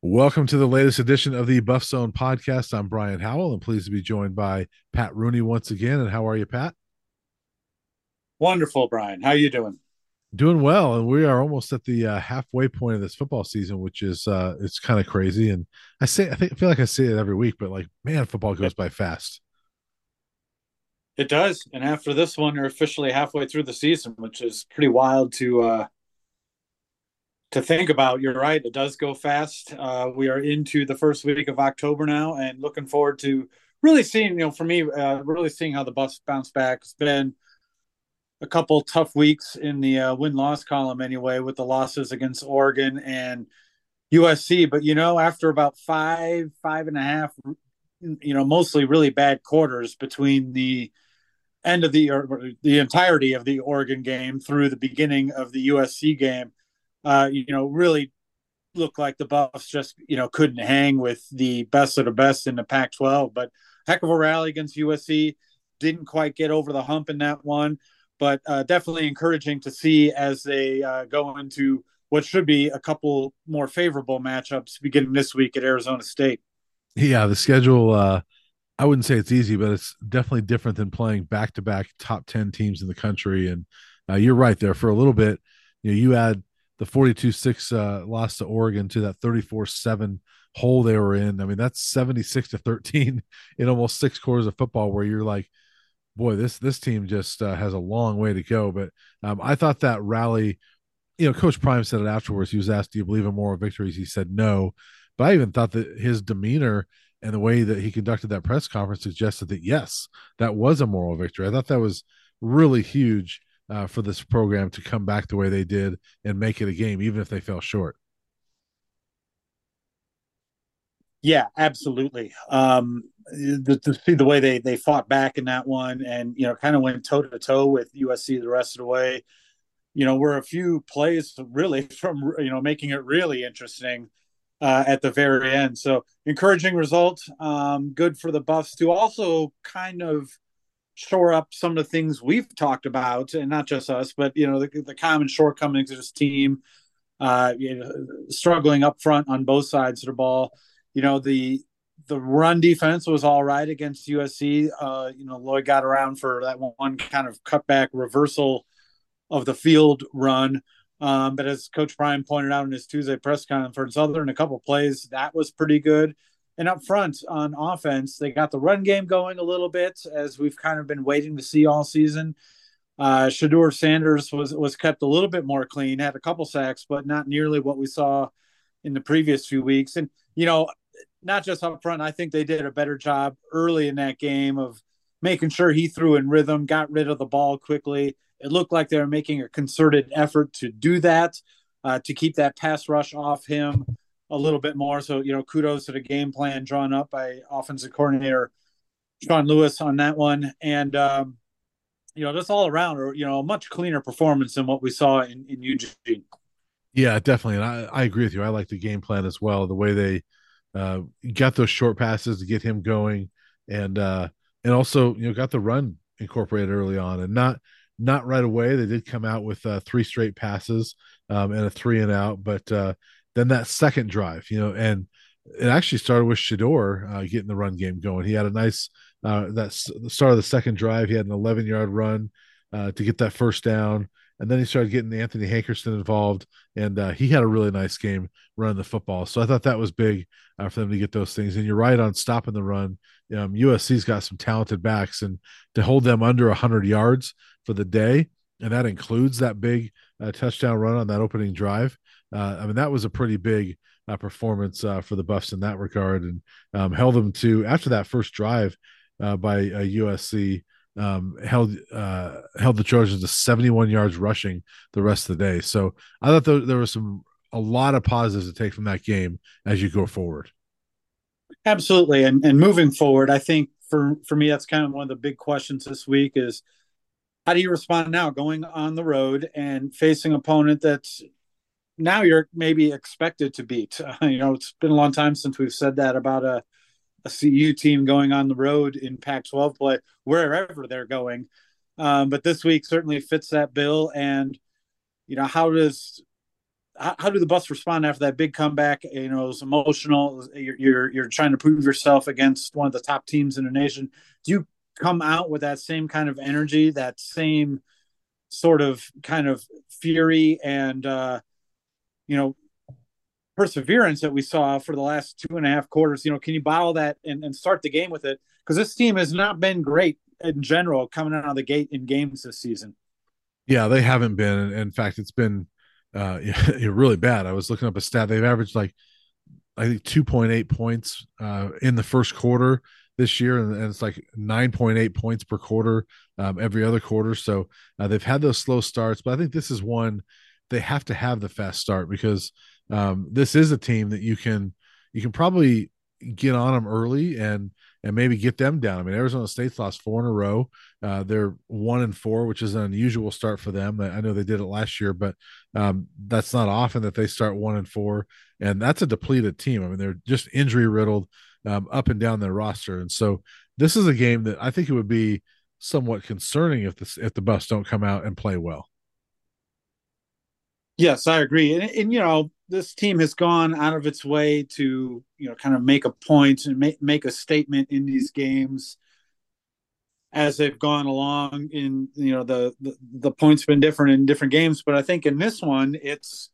Welcome to the latest edition of the BuffZone podcast. I'm Brian Howell and pleased to be joined by Pat Rooney once again. And how are you, Pat? Wonderful, Brian. How are you doing? Doing well, and we are almost at the uh, halfway point of this football season, which is uh, it's kind of crazy. And I say, I think, I feel like I say it every week, but like, man, football goes by fast. It does, and after this one, you're officially halfway through the season, which is pretty wild to uh, to think about. You're right; it does go fast. Uh, we are into the first week of October now, and looking forward to really seeing. You know, for me, uh, really seeing how the Buffs bounce back. It's been a couple tough weeks in the uh, win loss column anyway, with the losses against Oregon and USC. But you know, after about five, five and a half, you know, mostly really bad quarters between the end of the or the entirety of the Oregon game through the beginning of the USC game uh, you know, really looked like the Buffs just, you know, couldn't hang with the best of the best in the Pac 12. But heck of a rally against USC. Didn't quite get over the hump in that one, but uh, definitely encouraging to see as they uh, go into what should be a couple more favorable matchups beginning this week at Arizona State. Yeah, the schedule, uh, I wouldn't say it's easy, but it's definitely different than playing back to back top 10 teams in the country. And uh, you're right there for a little bit. You know, you add the 42-6 uh, loss to Oregon to that 34-7 hole they were in. I mean, that's 76 to 13 in almost six quarters of football where you're like, boy, this this team just uh, has a long way to go. But um, I thought that rally, you know, Coach Prime said it afterwards. He was asked, "Do you believe in moral victories?" He said no. But I even thought that his demeanor and the way that he conducted that press conference suggested that yes, that was a moral victory. I thought that was really huge uh, for this program to come back the way they did and make it a game, even if they fell short. Yeah, absolutely. Um, the, to see the way they they fought back in that one, and you know, kind of went toe to toe with USC the rest of the way. You know, were a few plays really from you know making it really interesting uh, at the very end. So encouraging result. Um, good for the Buffs to also kind of shore up some of the things we've talked about, and not just us, but you know the, the common shortcomings of this team, uh, you know, struggling up front on both sides of the ball. You know the the run defense was all right against USC. Uh, you know Lloyd got around for that one kind of cutback reversal of the field run. Um, but as Coach Prime pointed out in his Tuesday press conference, other than a couple plays, that was pretty good. And up front on offense, they got the run game going a little bit, as we've kind of been waiting to see all season. Uh, Shedeur Sanders was was kept a little bit more clean, had a couple sacks, but not nearly what we saw in the previous few weeks. And you know, not just up front, I think they did a better job early in that game of making sure he threw in rhythm, got rid of the ball quickly. It looked like they were making a concerted effort to do that, uh, to keep that pass rush off him a little bit more. So, you know, kudos to the game plan drawn up by offensive coordinator Sean Lewis on that one. And, um, you know, just all around, or, you know, a much cleaner performance than what we saw in, in Eugene. Yeah, definitely. And I, I agree with you. I like the game plan as well. The way they uh, got those short passes to get him going and, uh, and also, you know, got the run incorporated early on and not, not right away. They did come out with uh, three straight passes um, and a three and out, but uh, then that second drive, you know, and it actually started with Shedeur uh, getting the run game going. He had a nice uh, that start of the second drive. He had an 11 yard run uh, to get that first down, and then he started getting Anthony Hankerson involved, and uh, he had a really nice game running the football. So I thought that was big uh, for them to get those things. And you're right on stopping the run. Um, USC's got some talented backs, and to hold them under 100 yards for the day, and that includes that big uh, touchdown run on that opening drive I mean, that was a pretty big uh, performance uh, for the Buffs in that regard, and um, held them to after that first drive uh, by USC. Um, held uh, held the Trojans to 71 yards rushing the rest of the day. So I thought there, there was some a lot of positives to take from that game as you go forward. Absolutely, and and moving forward, I think for for me that's kind of one of the big questions this week is how do you respond now going on the road and facing opponent that's now you're maybe expected to beat. You know, it's been a long time since we've said that about a, a CU team going on the road in Pac-12 play, wherever they're going. Um, but this week certainly fits that bill. And you know, how does how, do the Buffs respond after that big comeback? You know, it was emotional. You're, you're, you're trying to prove yourself against one of the top teams in the nation. Do you come out with that same kind of energy, that same sort of kind of fury and uh, you know perseverance that we saw for the last two and a half quarters? You know, can you bottle that and, and start the game with it? Because this team has not been great in general coming out of the gate in games this season. Yeah, they haven't been. In fact, it's been uh, really bad. I was looking up a stat. They've averaged like I think 2.8 points uh, in the first quarter this year, and, and it's like 9.8 points per quarter um, every other quarter. So uh, they've had those slow starts, but I think this is one they have to have the fast start because um, this is a team that you can you can probably get on them early and and maybe get them down. I mean, Arizona State's lost four in a row. Uh, they're one and four, which is an unusual start for them. I know they did it last year, but um, that's not often that they start one and four, and that's a depleted team. I mean, they're just injury riddled um, up and down their roster, and so this is a game that I think it would be somewhat concerning if the if the Buffs don't come out and play well. Yes, I agree, and, and you know this team has gone out of its way to you know kind of make a point and make make a statement in these games as they've gone along in you know the, the the points been different in different games. But i think in this one it's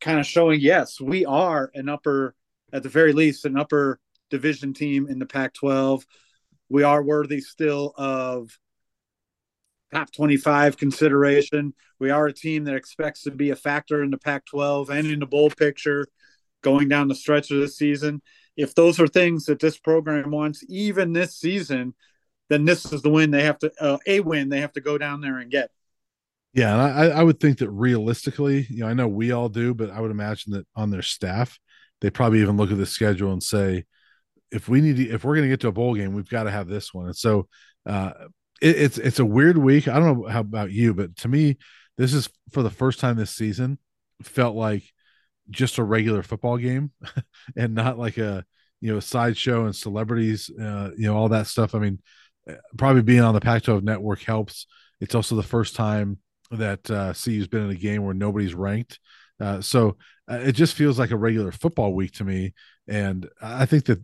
kind of showing yes we are an upper at the very least an upper division team in the pac 12 we are worthy still of top 25 consideration. We are a team that expects to be a factor in the Pac 12 and in the bowl picture going down the stretch of the season. If those are things that this program wants, even this season, then this is the win they have to, uh, a win they have to go down there and get. Yeah, and I, I would think that realistically, you know, I know we all do, but I would imagine that on their staff, they probably even look at the schedule and say, if we need to, if we're going to get to a bowl game, we've got to have this one. And so, uh, it, it's it's a weird week. I don't know how about you, but to me, this is for the first time this season felt like just a regular football game and not like a you know sideshow and celebrities uh, you know all that stuff. I mean uh, probably being on the pac 12 network helps. It's also the first time that uh, cu's been in a game where nobody's ranked. Uh, so uh, it just feels like a regular football week to me. And i think that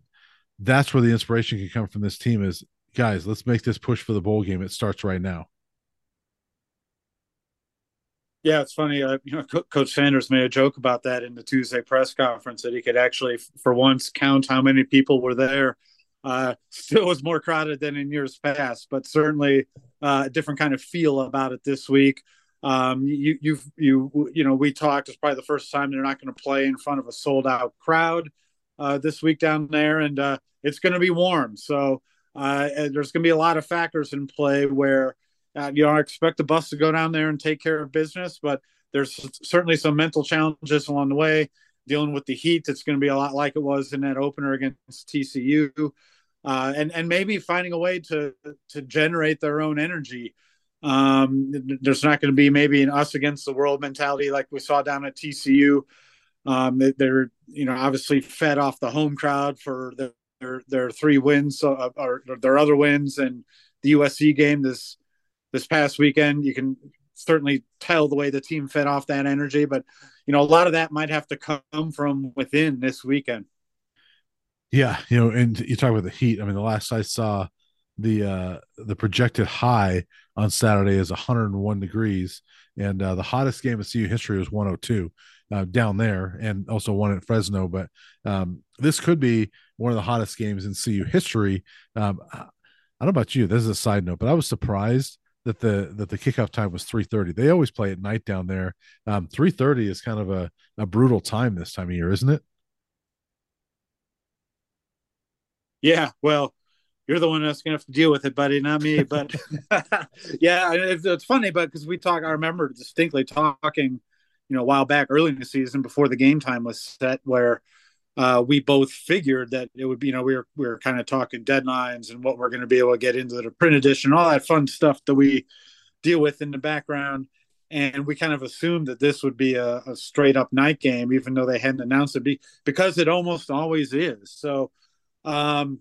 that's where the inspiration can come from this team is guys, let's make this push for the bowl game. It starts right now. Yeah, it's funny. Uh, you know, Co- Coach Sanders made a joke about that in the Tuesday press conference that he could actually, for once, count how many people were there. Uh, still was more crowded than in years past, but certainly uh, a different kind of feel about it this week. Um, you, you've, you, you know, we talked. It's probably the first time they're not going to play in front of a sold out crowd uh, this week down there, and uh, it's going to be warm. So uh, there's going to be a lot of factors in play where uh, you know I expect the Buffs to go down there and take care of business, but there's certainly some mental challenges along the way. Dealing with the heat, it's going to be a lot like it was in that opener against TCU, uh, and and maybe finding a way to to generate their own energy. Um, there's not going to be maybe an us against the world mentality like we saw down at TCU. Um, they're you know obviously fed off the home crowd for the their their three wins uh, or their other wins and the USC game this this past weekend. You can certainly tell the way the team fed off that energy, but you know a lot of that might have to come from within this weekend. Yeah, you know, and you talk about the heat. I mean, the last I saw, the uh the projected high on Saturday is 101 degrees, and uh, the hottest game in CU history was 102 uh, down there, and also one at Fresno. But um, this could be one of the hottest games in CU history. Um, I don't know about you. This is a side note, but I was surprised that the that the kickoff time was 3:30. They always play at night down there. Um, 3:30 is kind of a a brutal time this time of year, isn't it? Yeah, well, you're the one that's gonna have to deal with it, buddy, not me. But yeah, it's, it's funny, but because we talk, I remember distinctly talking, you know, a while back, early in the season, before the game time was set, where uh, we both figured that it would be, you know, we were we were kind of talking deadlines and what we're going to be able to get into the print edition, all that fun stuff that we deal with in the background. And we kind of assumed that this would be a, a straight up night game, even though they hadn't announced it, be, because it almost always is. So, um,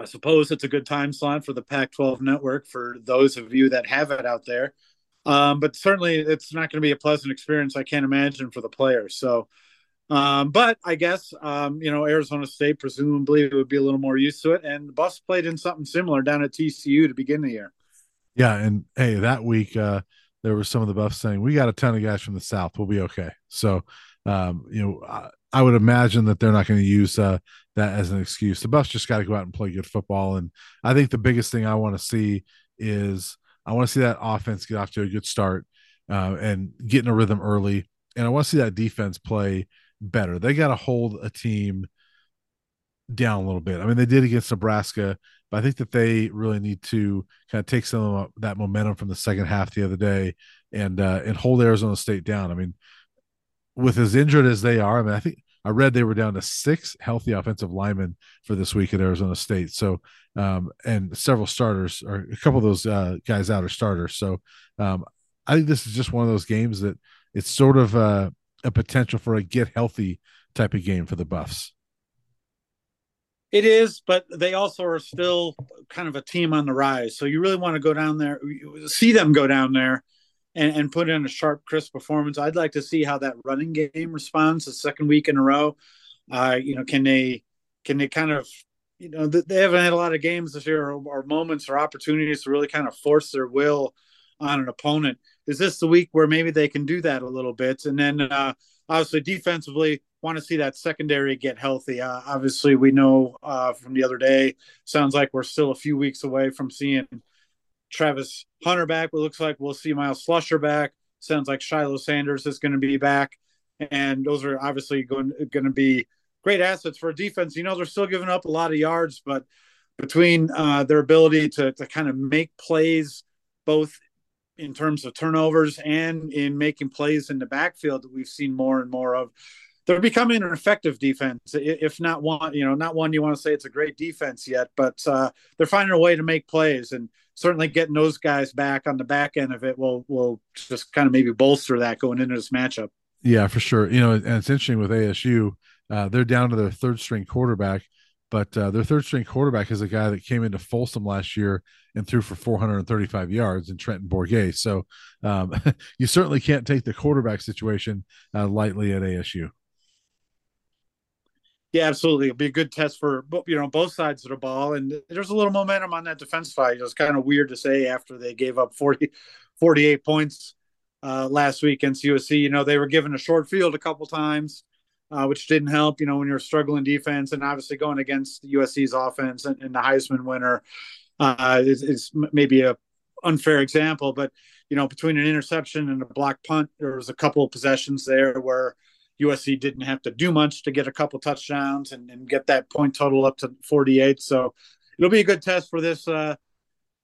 I suppose it's a good time slot for the Pac 12 network for those of you that have it out there. Um, but certainly, it's not going to be a pleasant experience. I can't imagine for the players. So, um, but I guess um, you know Arizona State presumably would be a little more used to it, and the Buffs played in something similar down at TCU to begin the year. Yeah, and hey, that week uh, there were some of the Buffs saying we got a ton of guys from the South, we'll be okay. So, um, you know, I, I, would imagine that they're not going to use uh, that as an excuse. The Buffs just got to go out and play good football, and I think the biggest thing I want to see is I want to see that offense get off to a good start uh, and get in a rhythm early, and I want to see that defense play better. They got to hold a team down a little bit. I mean, they did against Nebraska, but I think that they really need to kind of take some of that momentum from the second half the other day and uh, and hold Arizona State down. I mean, with as injured as they are, I mean, I think I read they were down to six healthy offensive linemen for this week at Arizona State. So, um, and several starters or a couple of those uh, guys out are starters. So, um, I think this is just one of those games that it's sort of uh, a potential for a get healthy type of game for the Buffs. It is, but they also are still kind of a team on the rise. So you really want to go down there, see them go down there, and, and put in a sharp, crisp performance. I'd like to see how that running game responds the second week in a row. Uh, you know, can they can they kind of you know they haven't had a lot of games this year or, or moments or opportunities to really kind of force their will on an opponent. Is this the week where maybe they can do that a little bit? And then uh, obviously defensively, want to see that secondary get healthy. Uh, obviously, we know uh, from the other day, sounds like we're still a few weeks away from seeing Travis Hunter back. It looks like we'll see Myles Slusher back. Sounds like Shiloh Sanders is going to be back. And those are obviously going, going to be great assets for defense. You know, they're still giving up a lot of yards, but between uh, their ability to, to kind of make plays, both in terms of turnovers and in making plays in the backfield that we've seen more and more of, they're becoming an effective defense. If not one, you know, not one you want to say it's a great defense yet, but uh, they're finding a way to make plays, and certainly getting those guys back on the back end of it will will just kind of maybe bolster that going into this matchup. Yeah, for sure. You know, and it's interesting with ASU, uh, they're down to their third string quarterback, but uh, their third string quarterback is a guy that came into Folsom last year and threw for 435 yards in Trenton Bourguet. So um, you certainly can't take the quarterback situation uh, lightly at ASU. Yeah, absolutely. It'll be a good test for you know both sides of the ball, and there's a little momentum on that defense side. It's kind of weird to say after they gave up 40, 48 points uh, last week against USC. You know they were given a short field a couple times, uh, which didn't help. You know when you're struggling defense, and obviously going against USC's offense and, and the Heisman winner uh, is, is maybe a unfair example, but you know between an interception and a block punt, there was a couple of possessions there where USC didn't have to do much to get a couple touchdowns and, and get that point total up to 48. So it'll be a good test for this uh,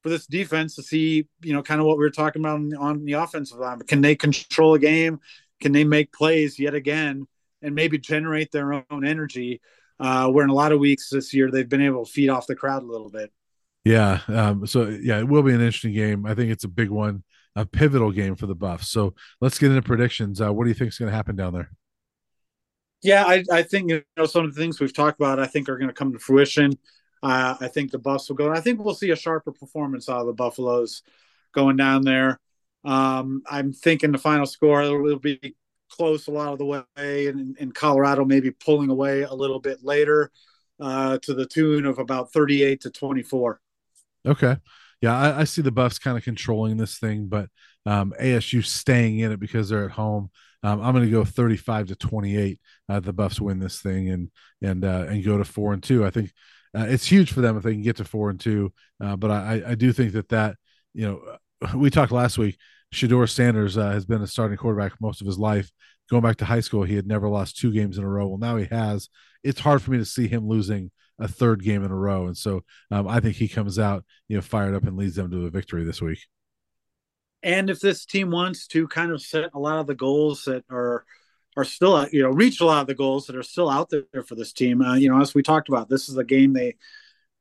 for this defense to see, you know, kind of what we were talking about on, on the offensive line. Can they control a game? Can they make plays yet again and maybe generate their own energy? Uh, where in a lot of weeks this year they've been able to feed off the crowd a little bit. Yeah. Um, so yeah, it will be an interesting game. I think it's a big one, a pivotal game for the Buffs. So let's get into predictions. Uh, what do you think is going to happen down there? Yeah, I, I think you know some of the things we've talked about. I think are going to come to fruition. Uh, I think the Buffs will go. I think we'll see a sharper performance out of the Buffaloes going down there. Um, I'm thinking the final score will be close a lot of the way, and in Colorado maybe pulling away a little bit later uh, to the tune of about 38 to 24. Okay. Yeah, I, I see the Buffs kind of controlling this thing, but um, ASU staying in it because they're at home. Um, I'm going to go 35 to 28. Uh, the Buffs win this thing and and uh, and go to four and two. I think uh, it's huge for them if they can get to four and two. Uh, but I I do think that that you know we talked last week. Shedeur Sanders uh, has been a starting quarterback most of his life. Going back to high school, he had never lost two games in a row. Well, now he has. It's hard for me to see him losing a third game in a row, and so um, I think he comes out you know fired up and leads them to a victory this week. And if this team wants to kind of set a lot of the goals that are are still you know reach a lot of the goals that are still out there for this team, uh, you know, as we talked about, this is a game they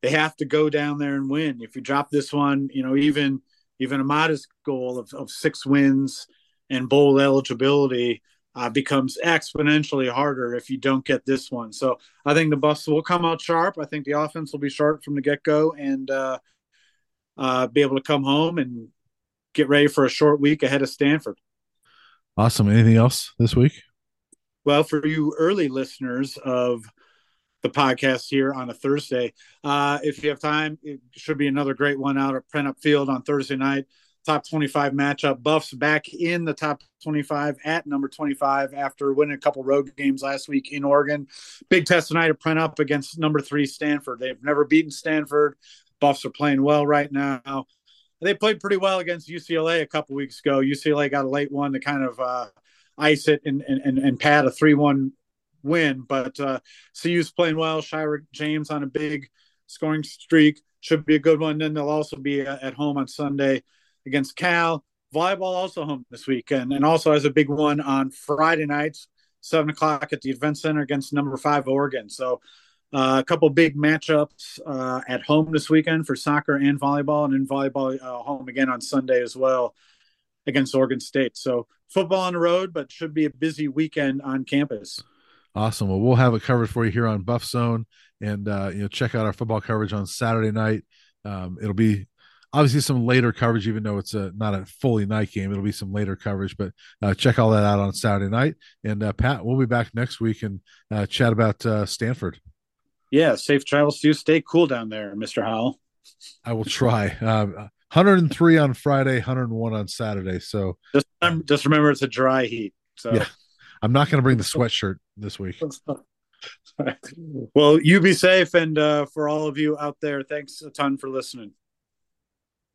they have to go down there and win. If you drop this one, you know, even even a modest goal of, of six wins and bowl eligibility uh, becomes exponentially harder if you don't get this one. So I think the Buffs will come out sharp. I think the offense will be sharp from the get go and uh, uh, be able to come home and get ready for a short week ahead of Stanford. Awesome. Anything else this week? Well, for you early listeners of the podcast here on a Thursday, uh, if you have time, it should be another great one out at Prentup Field on Thursday night. Top 25 matchup. Buffs back in the top 25 at number 25 after winning a couple road games last week in Oregon. Big test tonight at Prentup against number three Stanford. They've never beaten Stanford. Buffs are playing well right now. They played pretty well against UCLA a couple weeks ago. UCLA got a late one to kind of uh, ice it and, and, and pad a 3 1 win. But uh, CU's playing well. Shyra James on a big scoring streak. Should be a good one. Then they'll also be uh, at home on Sunday against Cal. Volleyball also home this weekend and also has a big one on Friday nights, 7 o'clock at the Event Center against number five Oregon. So uh, a couple big matchups uh, at home this weekend for soccer and volleyball, and then volleyball uh, home again on Sunday as well against Oregon State. So football on the road, but should be a busy weekend on campus. Awesome. Well, we'll have it covered for you here on BuffZone, and uh, you know, check out our football coverage on Saturday night. Um, it'll be obviously some later coverage, even though it's a not a fully night game. It'll be some later coverage, but uh, check all that out on Saturday night. And uh, Pat, we'll be back next week and uh, chat about uh, Stanford. Yeah, safe travels to you. Stay cool down there, Mister Howell. I will try. Um, 103 on Friday, 101 on Saturday. So just remember, just remember it's a dry heat. So yeah, I'm not going to bring the sweatshirt this week. well, you be safe, and uh, for all of you out there, thanks a ton for listening.